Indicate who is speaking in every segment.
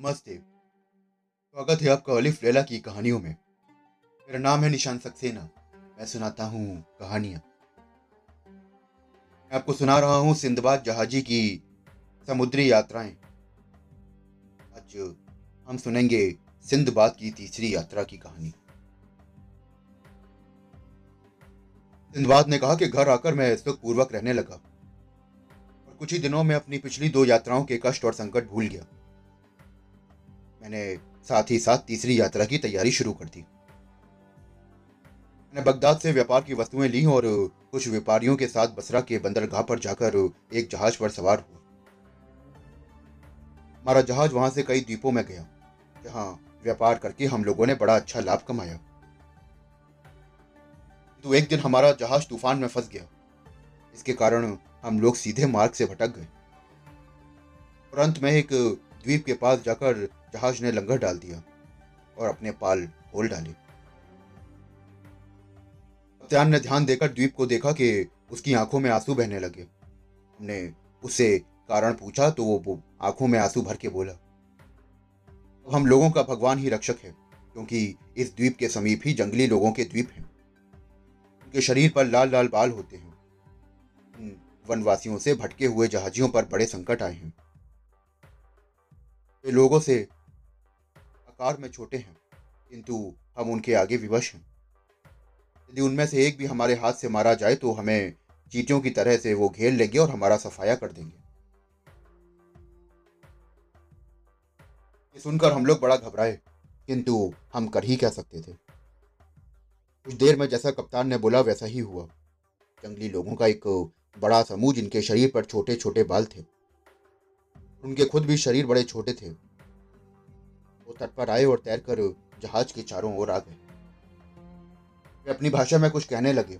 Speaker 1: नमस्ते। स्वागत है आपका अलिफ लैला की कहानियों में। मेरा नाम है निशान सक्सेना। मैं सुनाता हूँ कहानियाँ। मैं आपको सुना रहा हूँ सिंधबाद जहाजी की समुद्री यात्राएँ। आज हम सुनेंगे सिंधबाद की तीसरी यात्रा की कहानी। सिंधबाद ने कहा कि घर आकर मैं सुखपूर्वक रहने लगा। और कुछ ही दिनों में अपनी पिछली दो यात्राओं के कष्ट और संकट भूल गया। मैंने साथ ही साथ तीसरी यात्रा की तैयारी शुरू कर दी। मैंने बगदाद से व्यापार की वस्तुएँ ली और कुछ व्यापारियों के साथ बसरा के बंदरगाह पर जाकर एक जहाज़ पर सवार हुआ। हमारा जहाज़ वहाँ से कई द्वीपों में गया, जहाँ व्यापार करके हम लोगों ने बड़ा अच्छा लाभ कमाया। तो एक दिन हमारा जहाज़ तूफ़ान में फंस गया। इसके कारण हम लोग सीधे मार्ग से भटक गए। और अंत में एक द्वीप के पास जाकर जहाज़ ने लंगर डाल दिया और अपने पाल खोल डाले। कप्तान ने ध्यान देकर द्वीप को देखा कि उसकी आँखों में आँसू बहने लगे। हमने उससे कारण पूछा तो वो आँखों में आँसू भर के बोला, अब हम लोगों का भगवान ही रक्षक है, क्योंकि इस द्वीप के समीप ही जंगली लोगों के द्वीप हैं। उनके शरीर पर लाल लाल बाल होते हैं। वनवासियों से भटके हुए जहाजियों पर बड़े संकट आए हैं। वे लोगों से आकार में छोटे हैं, किंतु हम उनके आगे विवश हैं। यदि उनमें से एक भी हमारे हाथ से मारा जाए तो हमें चीटियों की तरह से वो घेर लेंगे और हमारा सफाया कर देंगे। ये सुनकर हम लोग बड़ा घबराए, किंतु हम कर ही कह सकते थे? कुछ देर में जैसा कप्तान ने बोला, वैसा ही हुआ। जंगली लोगों का एक बड़ा समूह, जिनके शरीर पर छोटे छोटे बाल थे, उनके खुद भी शरीर बड़े छोटे थे। वो तट पर आए और तैरकर जहाज़ के चारों ओर आ गए। वे अपनी भाषा में कुछ कहने लगे,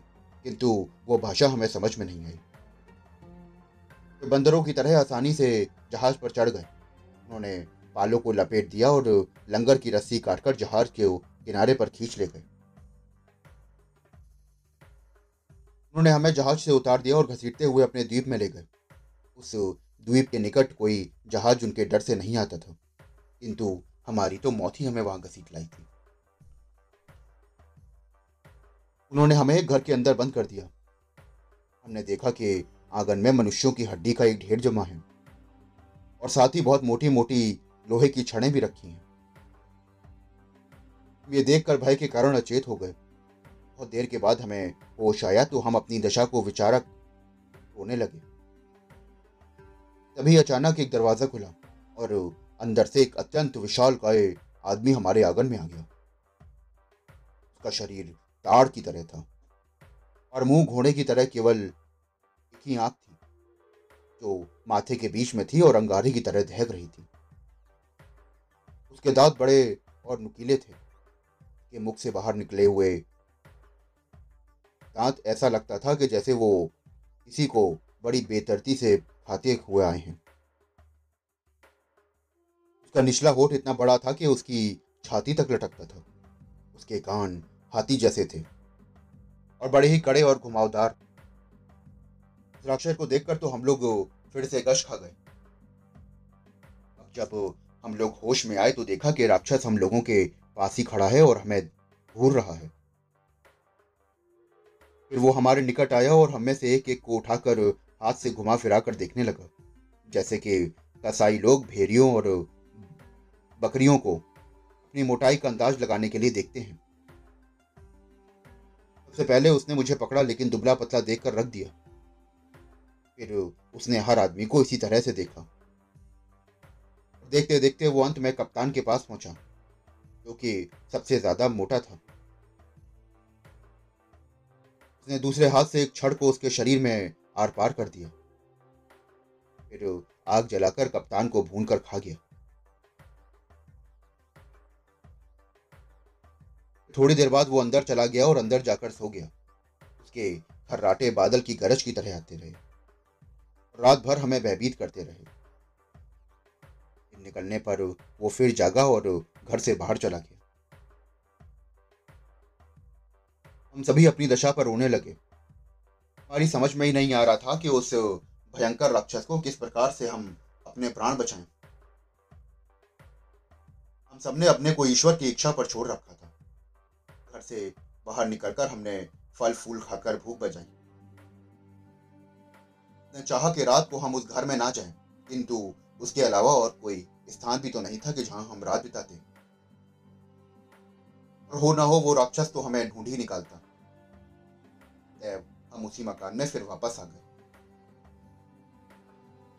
Speaker 1: किंतु वो भाषा हमें समझ में नहीं आई। वे बंदरों की तरह आसानी से जहाज़ पर चढ़ गए। उन्होंने पालों को लपेट दिया और लंगर की रस्सी काटकर जहाज़ के किनारे पर खींच ले गए। उन्होंने हमें जहाज़ से उतार दिया और घसीटते हुए अपने द्वीप में ले गए। उस द्वीप के निकट कोई जहाज़ उनके डर से नहीं आता था, किंतु हमारी तो मौत ही हमें वहाँ घसीट लाई थी। उन्होंने हमें घर के अंदर बंद कर दिया। हमने देखा कि आँगन में मनुष्यों की हड्डी का एक ढेर जमा है और साथ ही बहुत मोटी मोटी लोहे की छड़ें भी रखी हैं। ये देखकर भय के कारण अचेत हो गए। बहुत देर के बाद हमें होश आया तो हम अपनी दशा को विचारक होने लगे। तभी अचानक एक दरवाज़ा खुला और अंदर से एक अत्यंत विशाल काय आदमी हमारे आँगन में आ गया। उसका शरीर ताड़ की तरह था और मुँह घोड़े की तरह केवल एक ही आँख थी, जो माथे के बीच में थी और अंगारे की तरह दहक रही थी। उसके दांत बड़े और नुकीले थे के मुख से बाहर निकले हुए दांत ऐसा लगता था कि जैसे वो किसी को बड़ी बेतरती से खाते हुए आए हैं। उसका निचला होठ इतना बड़ा था कि उसकी छाती तक लटकता था। उसके कान हाथी जैसे थे। और बड़े ही कड़े और घुमावदार। राक्षस को देखकर तो हम लोग फिर से गश खा गए। अब जब हम लोग होश में आए तो देखा कि राक्षस हम लोगों के पास ही खड़ा है और हमें घूर रहा है। फिर वो हमारे निकट आया और हमें से एक एक को उठाकर हाथ से घुमा फिरा कर देखने लगा। जैसे कि कसाई लोग भेड़ियों और बकरियों को अपनी मोटाई का अंदाज लगाने के लिए देखते हैं। सबसे पहले उसने मुझे पकड़ा, लेकिन दुबला पतला देखकर रख दिया। फिर उसने हर आदमी को इसी तरह से देखा। देखते देखते वो अंत में कप्तान के पास पहुँचा, जो कि सबसे ज़्यादा मोटा था। उसने दूसरे हाथ से एक छड़ को उसके शरीर में आर पार कर दिया। फिर आग जलाकर कप्तान को भून कर खा गया। थोड़ी देर बाद वो अंदर चला गया और अंदर जाकर सो गया। उसके खर्राटे बादल की गरज की तरह आते रहे। रात भर हमें भयभीत करते रहे। निकलने पर वो फिर जागा और घर से बाहर चला गया। हम सभी अपनी दशा पर रोने लगे। हमारी समझ में ही नहीं आ रहा था कि उस भयंकर राक्षस को किस प्रकार से हम अपने प्राण बचाएँ। हम सबने अपने को ईश्वर की इच्छा पर छोड़ रखा था। घर से बाहर निकलकर हमने फल फूल खाकर भूख बजाई ने चाहा कि रात को हम उस घर में ना जाएँ, किंतु उसके अलावा और कोई स्थान भी तो नहीं था कि जहाँ हम रात बिताते। और हो ना हो वो राक्षस तो हमें ढूंढ ही निकालता। हम उसी मकान में फिर वापस आ गए।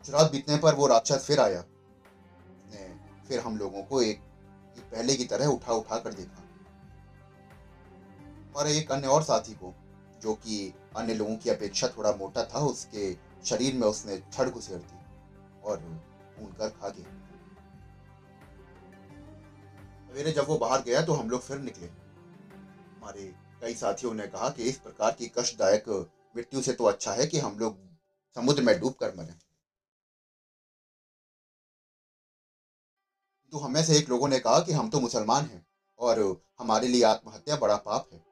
Speaker 1: रात बीतने पर वो राक्षस फिर आया। फिर हम लोगों को एक पहले की तरह उठा उठा कर देखा। और एक अन्य और साथी को, जो कि अन्य लोगों की अपेक्षा थोड़ा मोटा था, उसके शरीर में उसने छड़ घुसेड़ दी और भून कर खा गया। सवेरे जब वो बाहर गया तो हम लोग फिर निकले। हमारे कई साथियों ने कहा कि इस प्रकार की कष्टदायक मृत्यु से तो अच्छा है कि हम लोग समुद्र में डूब कर मरे। तो हमें से एक लोगों ने कहा कि हम तो मुसलमान हैं और हमारे लिए आत्महत्या बड़ा पाप है।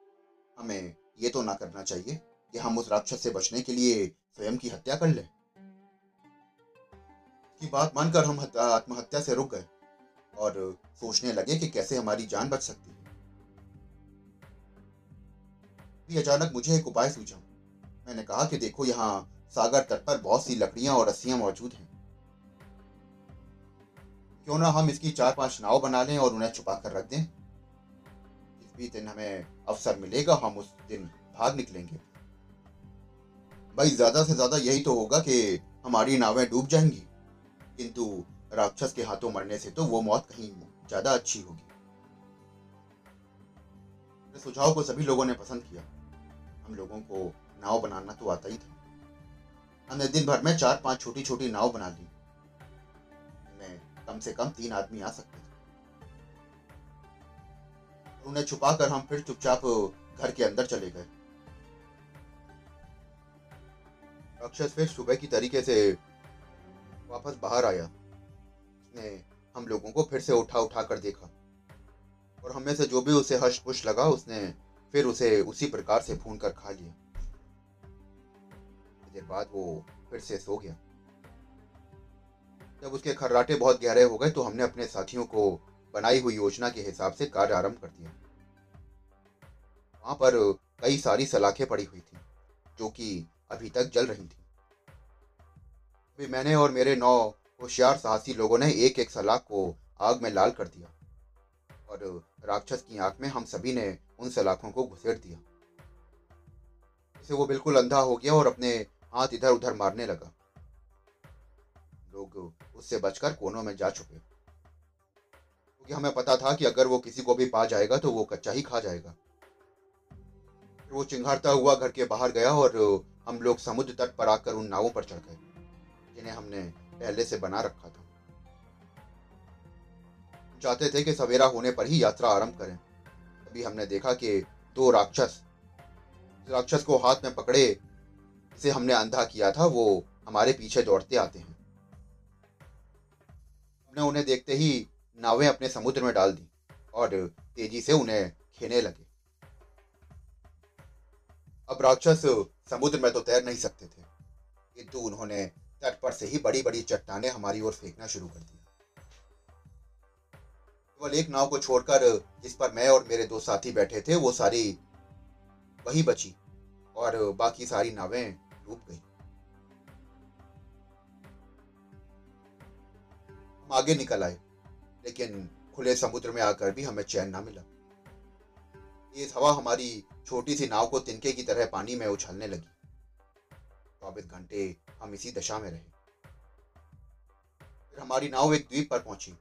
Speaker 1: हमें ये तो ना करना चाहिए कि हम उस राक्षस से बचने के लिए स्वयं की हत्या कर लें। की बात मानकर हम आत्महत्या से रुक गए और सोचने लगे कि कैसे हमारी जान बच सकती है। अचानक मुझे एक उपाय सूझा। मैंने कहा कि देखो, यहाँ सागर तट पर बहुत सी लकड़ियाँ और रस्सियाँ मौजूद हैं। क्यों ना हम इसकी चार पाँच नाव बना लें और उन्हें छुपा कर रख दें? भी दिन हमें अवसर मिलेगा, हम उस दिन भाग निकलेंगे। भाई, ज़्यादा से ज़्यादा यही तो होगा कि हमारी नावें डूब जाएँगी। किंतु राक्षस के हाथों मरने से तो वो मौत कहीं ज़्यादा अच्छी होगी। सुझाव को सभी लोगों ने पसंद किया। हम लोगों को नाव बनाना तो आता ही था। हमने दिन भर में चार पाँच छोटी छोटी नाव बना ली। कम से कम तीन आदमी आ सकते उन्हें छुपाकर हम फिर चुपचाप घर के अंदर चले गए। राक्षस फिर सुबह की तरीके से वापस बाहर आया। उसने हम लोगों को फिर से उठा उठा कर देखा। और हमें से जो भी उसे हर्ष पुश लगा, उसने फिर उसे उसी प्रकार से भून कर खा लिया। देर बाद वो फिर से सो गया। जब उसके खर्राटे बहुत गहरे हो गए तो हमने अपने साथियों को बनाई हुई योजना के हिसाब से कार्य आरंभ कर दिया वहाँ पर कई सारी सलाखें पड़ी हुई थी, जो कि अभी तक जल रही थी। भी मैंने और मेरे नौ होशियार साहसी लोगों ने एक एक सलाख को आग में लाल कर दिया और राक्षस की आँख में हम सभी ने उन सलाखों को घुसेड़ दिया। इसे वो बिल्कुल अंधा हो गया और अपने हाथ इधर उधर मारने लगा। लोग उससे बचकर कोनों में जा चुके। क्योंकि हमें पता था कि अगर वो किसी को भी पा जाएगा तो वो कच्चा ही खा जाएगा। फिर वो चिंगारता हुआ घर के बाहर गया और हम लोग समुद्र तट पर आकर उन नावों पर चढ़ गए, जिन्हें हमने पहले से बना रखा था। चाहते थे कि सवेरा होने पर ही यात्रा आरंभ करें। तभी हमने देखा कि दो राक्षस राक्षस को हाथ में पकड़े, जिसे हमने अंधा किया था, वो हमारे पीछे दौड़ते आते हैं। हमने उन्हें देखते ही नावें अपने समुद्र में डाल दी और तेज़ी से उन्हें खेने लगे। अब राक्षस समुद्र में तो तैर नहीं सकते थे। किंतु उन्होंने तट पर से ही बड़ी बड़ी चट्टाने हमारी ओर फेंकना शुरू कर दी केवल एक नाव को छोड़कर जिस पर मैं और मेरे दो साथी बैठे थे, वो सारी वही बची और बाकी सारी नावें डूब गई। हम आगे निकल आए। लेकिन खुले समुद्र में आकर भी हमें चैन ना मिला। तेज हवा हमारी छोटी सी नाव को तिनके की तरह पानी में उछलने लगी। चौबीस घंटे हम इसी दशा में रहे। फिर हमारी नाव एक द्वीप पर पहुँची।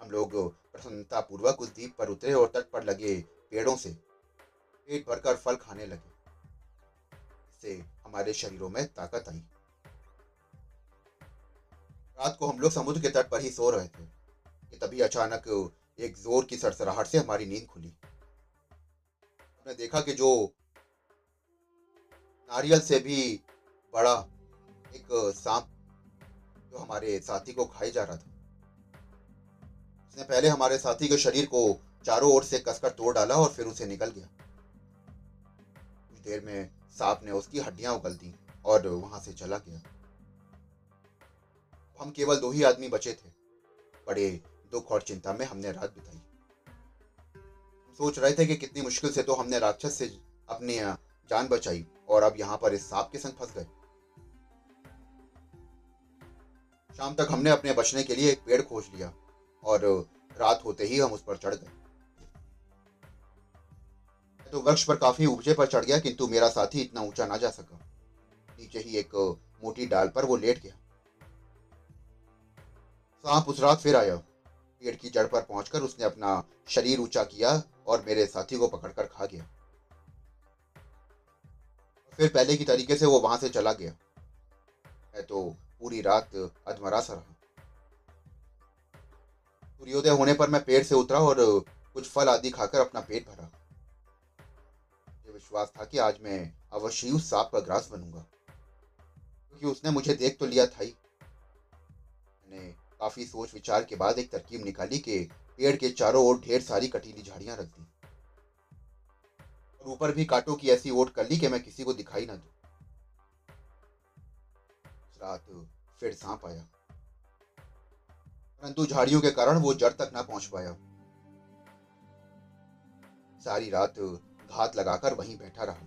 Speaker 1: हम लोग प्रसन्नता पूर्वक उस द्वीप पर उतरे और तट पर लगे पेड़ों से। पेट भरकर फल खाने लगे। इससे हमारे शरीरों में ताकत आई। रात को हम लोग समुद्र के तट पर ही सो रहे थे। तभी अचानक एक ज़ोर की सरसराहट से हमारी नींद खुली। हमने देखा कि जो नारियल से भी बड़ा एक सांप जो हमारे साथी को खाई जा रहा था। उसने पहले हमारे साथी के शरीर को चारों ओर से कसकर तोड़ डाला और फिर उसे निकल गया। कुछ देर में सांप ने उसकी हड्डियाँ उगल दी और वहाँ से चला गया। हम केवल दो ही आदमी बचे थे। बड़े दुख और चिंता में हमने रात बिताई। सोच रहे थे कि कितनी मुश्किल से तो हमने राक्षस से अपनी जान बचाई और अब यहाँ पर इस सांप के संग फंस गए। शाम तक हमने अपने बचने के लिए एक पेड़ खोज लिया और रात होते ही हम उस पर चढ़ गए। तो वृक्ष पर काफ़ी ऊँचे पर चढ़ गया, किंतु मेरा साथी इतना ऊँचा ना जा सका। नीचे ही एक मोटी डाल पर वो लेट गया। सांप उस रात फिर आया। पेड़ की जड़ पर पहुंचकर उसने अपना शरीर ऊँचा किया और मेरे साथी को पकड़कर खा गया। फिर पहले की तरीके से वो वहाँ से चला गया। मैं तो पूरी रात अधमरा सा रहा। सूर्योदय होने पर मैं पेड़ से उतरा और कुछ फल आदि खाकर अपना पेट भरा। मुझे विश्वास था कि आज मैं अवश्य उस सांप का ग्रास बनूँगा। क्योंकि उसने मुझे देख तो लिया था ही। काफ़ी सोच विचार के बाद एक तरकीब निकाली कि पेड़ के चारों ओर ढेर सारी कटीली झाड़ियाँ रख दी। और ऊपर भी कांटों की ऐसी ओट कर ली कि मैं किसी को दिखाई ना दूँ। रात फिर सांप आया। परंतु झाड़ियों के कारण वो जड़ तक ना पहुँच पाया। सारी रात घात लगाकर वहीं बैठा रहा।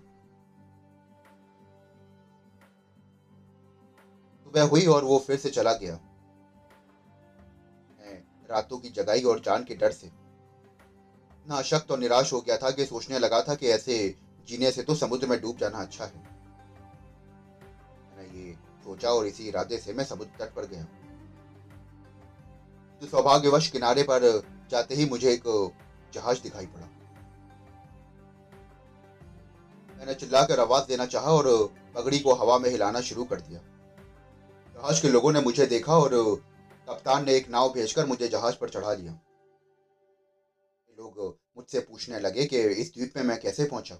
Speaker 1: सुबह हुई और वो फिर से चला गया। रातों की जगाई और जान के डर से। ना अशक्त और निराश हो गया था कि सोचने लगा था कि ऐसे जीने से तो समुद्र में डूब जाना अच्छा है। मैंने ये सोचा और इसी इरादे से मैं समुद्र तट पर गया। तो सौभाग्यवश किनारे पर जाते ही मुझे एक जहाज़ दिखाई पड़ा। मैंने चिल्लाकर आवाज़ देना चाहा और पगड़ी को हवा में हिलाना शुरू कर दिया। जहाज़ के लोगों ने मुझे देखा और कप्तान ने एक नाव भेजकर मुझे जहाज़ पर चढ़ा लिया लोग मुझसे पूछने लगे कि इस द्वीप में मैं कैसे पहुँचा?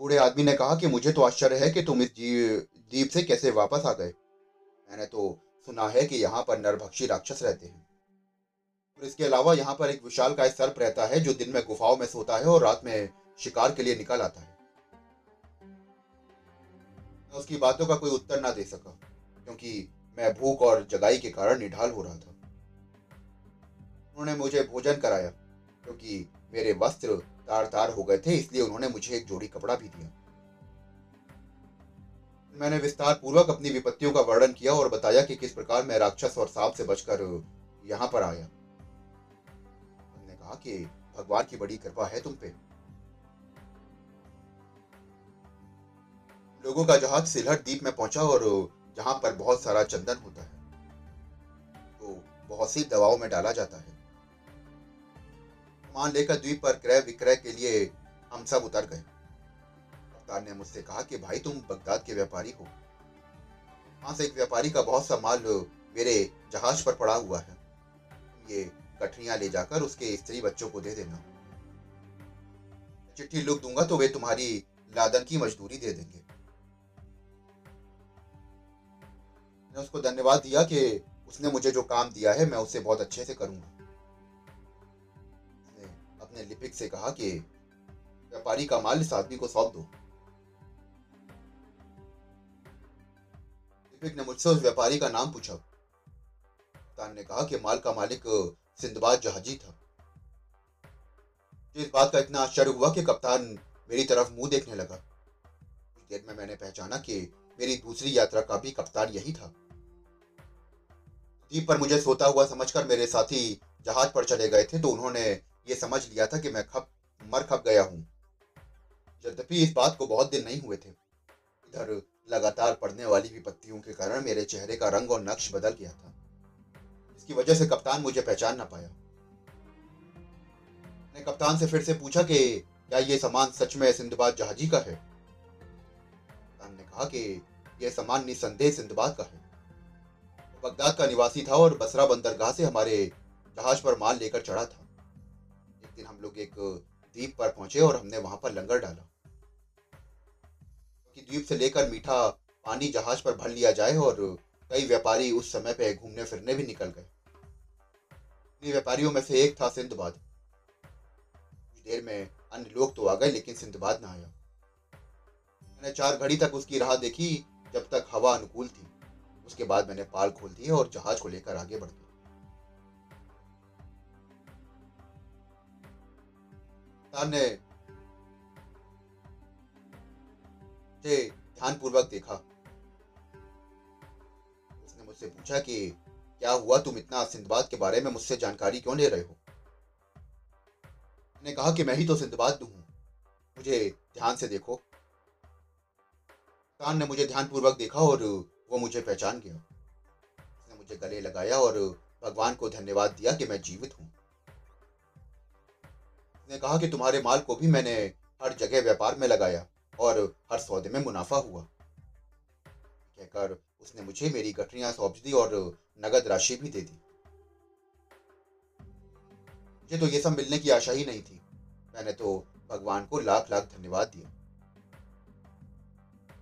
Speaker 1: बूढ़े आदमी ने कहा कि मुझे तो आश्चर्य है कि तुम इस द्वीप से कैसे वापस आ गए। मैंने तो सुना है कि यहाँ पर नरभक्षी राक्षस रहते हैं। और इसके अलावा यहाँ पर एक विशाल का सर्प रहता है जो दिन में गुफाओं में सोता है और रात में शिकार के लिए निकल आता है। मैं उसकी बातों का कोई उत्तर ना दे सका, क्योंकि मैं भूख और जगाई के कारण निढाल हो रहा था। उन्होंने मुझे भोजन कराया, क्योंकि तो मेरे वस्त्र तार तार हो गए थे, इसलिए उन्होंने मुझे एक जोड़ी कपड़ा भी दिया। मैंने विस्तार पूर्वक अपनी विपत्तियों का वर्णन किया और बताया कि किस प्रकार मैं राक्षस और सांप से बचकर यहाँ पर आया। उन्होंने कहा कि भगवान की बड़ी कृपा है तुम पे। लोगों का जहाज़ सिलहट द्वीप में पहुँचा और जहाँ पर बहुत सारा चंदन होता है तो बहुत सी दवाओं में डाला जाता है। मान लेकर द्वीप पर क्रय विक्रय के लिए हम सब उतर गए। कप्तान ने मुझसे कहा कि भाई तुम बगदाद के व्यापारी हो। वहाँ से एक व्यापारी का बहुत सा माल मेरे जहाज़ पर पड़ा हुआ है। ये कठरियाँ ले जाकर उसके स्त्री बच्चों को दे देना। चिट्ठी लिख दूँगा तो वे तुम्हारी लादन की मजदूरी दे देंगे। मैंने उसको धन्यवाद दिया कि उसने मुझे जो काम दिया है, मैं उसे बहुत अच्छे से करूँगा। उसने अपने लिपिक से कहा कि, व्यापारी का माल इस आदमी को सौंप दो। लिपिक ने मुझसे उस व्यापारी का नाम पूछा। कप्तान ने कहा कि माल का मालिक सिंधबाद जहाजी था। इस बात का इतना आश्चर्य हुआ कि कप्तान मेरी तरफ़ मुँह देखने लगा। कुछ देर में मैंने पहचाना कि मेरी दूसरी यात्रा का भी कप्तान यही था। द्वीप पर मुझे सोता हुआ समझकर मेरे साथी जहाज़ पर चले गए थे तो उन्होंने ये समझ लिया था कि मैं खप, मर खप गया हूँ। यद्यपि इस बात को बहुत दिन नहीं हुए थे। इधर लगातार पड़ने वाली विपत्तियों के कारण मेरे चेहरे का रंग और नक्श बदल गया था। इसकी वजह से कप्तान मुझे पहचान ना पाया। मैंने कप्तान से फिर से पूछा कि क्या ये सामान सच में सिंधबाद जहाजी का है? कप्तान ने कहा कि यह सामान निसंदेह सिंधबाद का है। बगदाद का निवासी था और बसरा बंदरगाह से हमारे जहाज़ पर माल लेकर चढ़ा था। एक दिन हम लोग एक द्वीप पर पहुँचे और हमने वहाँ पर लंगर डाला। क्योंकि द्वीप से लेकर मीठा पानी जहाज़ पर भर लिया जाए और कई व्यापारी उस समय पे घूमने फिरने भी निकल गए। व्यापारियों में से एक था सिंधबाद। कुछ देर में अन्य लोग तो आ गए, लेकिन सिंधबाद ना आया। मैंने चार घड़ी तक उसकी राह देखी जब तक हवा अनुकूल थी। उसके बाद मैंने पाल खोल दी और जहाज़ को लेकर आगे बढ़ गया ने ध्यानपूर्वक देखा। उसने मुझसे पूछा कि, क्या हुआ? तुम इतना सिंधबाद के बारे में मुझसे जानकारी क्यों ले रहे हो? मैंने कहा कि मैं ही तो सिंधबाद हूँ। मुझे ध्यान से देखो। तान ने मुझे ध्यानपूर्वक देखा और वो मुझे पहचान गया। उसने मुझे गले लगाया और भगवान को धन्यवाद दिया कि मैं जीवित हूँ। उसने कहा कि तुम्हारे माल को भी मैंने हर जगह व्यापार में लगाया और हर सौदे में मुनाफा हुआ। कहकर उसने मुझे मेरी गठरियाँ सौंप दी और नगद राशि भी दे दी। मुझे तो ये सब मिलने की आशा ही नहीं थी। मैंने तो भगवान को लाख लाख धन्यवाद दिया।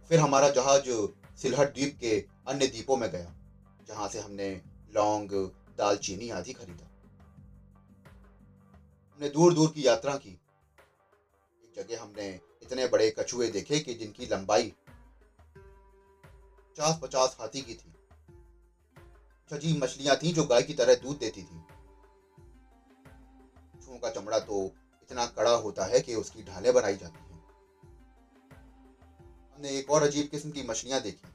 Speaker 1: फिर हमारा जहाज़ सिलहट द्वीप के अन्य द्वीपों में गया, जहाँ से हमने लौंग, दालचीनी आदि खरीदा। हमने दूर दूर की यात्रा की। एक जगह हमने इतने बड़े कछुए देखे कि जिनकी लंबाई पचास पचास हाथी की थी। छजी मछलियाँ थी जो गाय की तरह दूध देती थी। कछुओं का चमड़ा तो इतना कड़ा होता है कि उसकी ढालें बनाई जाती हैं। हमने एक और अजीब किस्म की मछलियाँ देखी,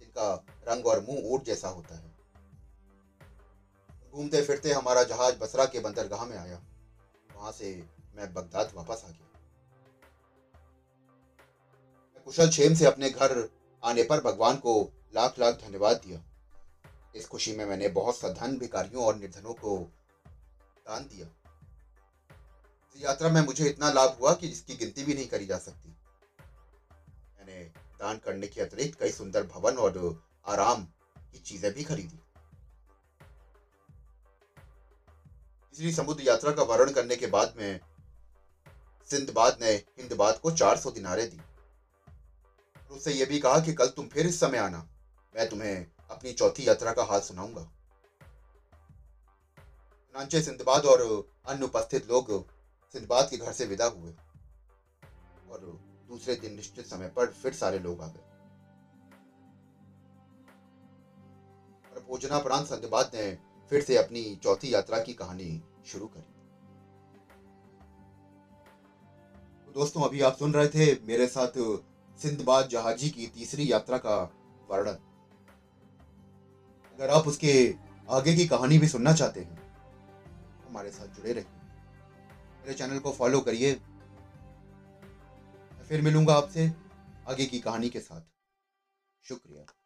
Speaker 1: जिनका रंग और मुँह ऊट जैसा होता है। घूमते फिरते हमारा जहाज़ बसरा के बंदरगाह में आया। वहाँ से मैं बगदाद वापस आ गया। मैं कुशल क्षेम से अपने घर आने पर भगवान को लाख लाख धन्यवाद दिया। इस खुशी में मैंने बहुत सा धन भिकारियों और निर्धनों को दान दिया। यात्रा में मुझे इतना लाभ हुआ कि जिसकी गिनती भी नहीं करी जा सकती। मैंने दान करने के अतिरिक्त कई सुंदर भवन और आराम की चीज़ें भी खरीदी। तीसरी समुद्र यात्रा का वर्णन करने के बाद में सिंधबाद ने हिंदबाद को 400 दिनारे दी। उससे यह भी कहा कि कल तुम फिर इस समय आना, मैं तुम्हें अपनी चौथी यात्रा का हाल सुनाऊँगा। नांचे सिंधबाद और अन्य उपस्थित लोग सिंधबाद के घर से विदा हुए। और दूसरे दिन, निश्चित समय पर फिर सारे लोग आ गए। और भोजनापरांत सिंधबाद ने फिर से अपनी चौथी यात्रा की कहानी शुरू करी। तो दोस्तों, अभी आप सुन रहे थे मेरे साथ सिंधबाद जहाजी की तीसरी यात्रा का वर्णन। अगर आप उसके आगे की कहानी भी सुनना चाहते हैं, हमारे साथ जुड़े रहिए। मेरे चैनल को फॉलो करिए फिर मिलूँगा आपसे आगे की कहानी के साथ। शुक्रिया।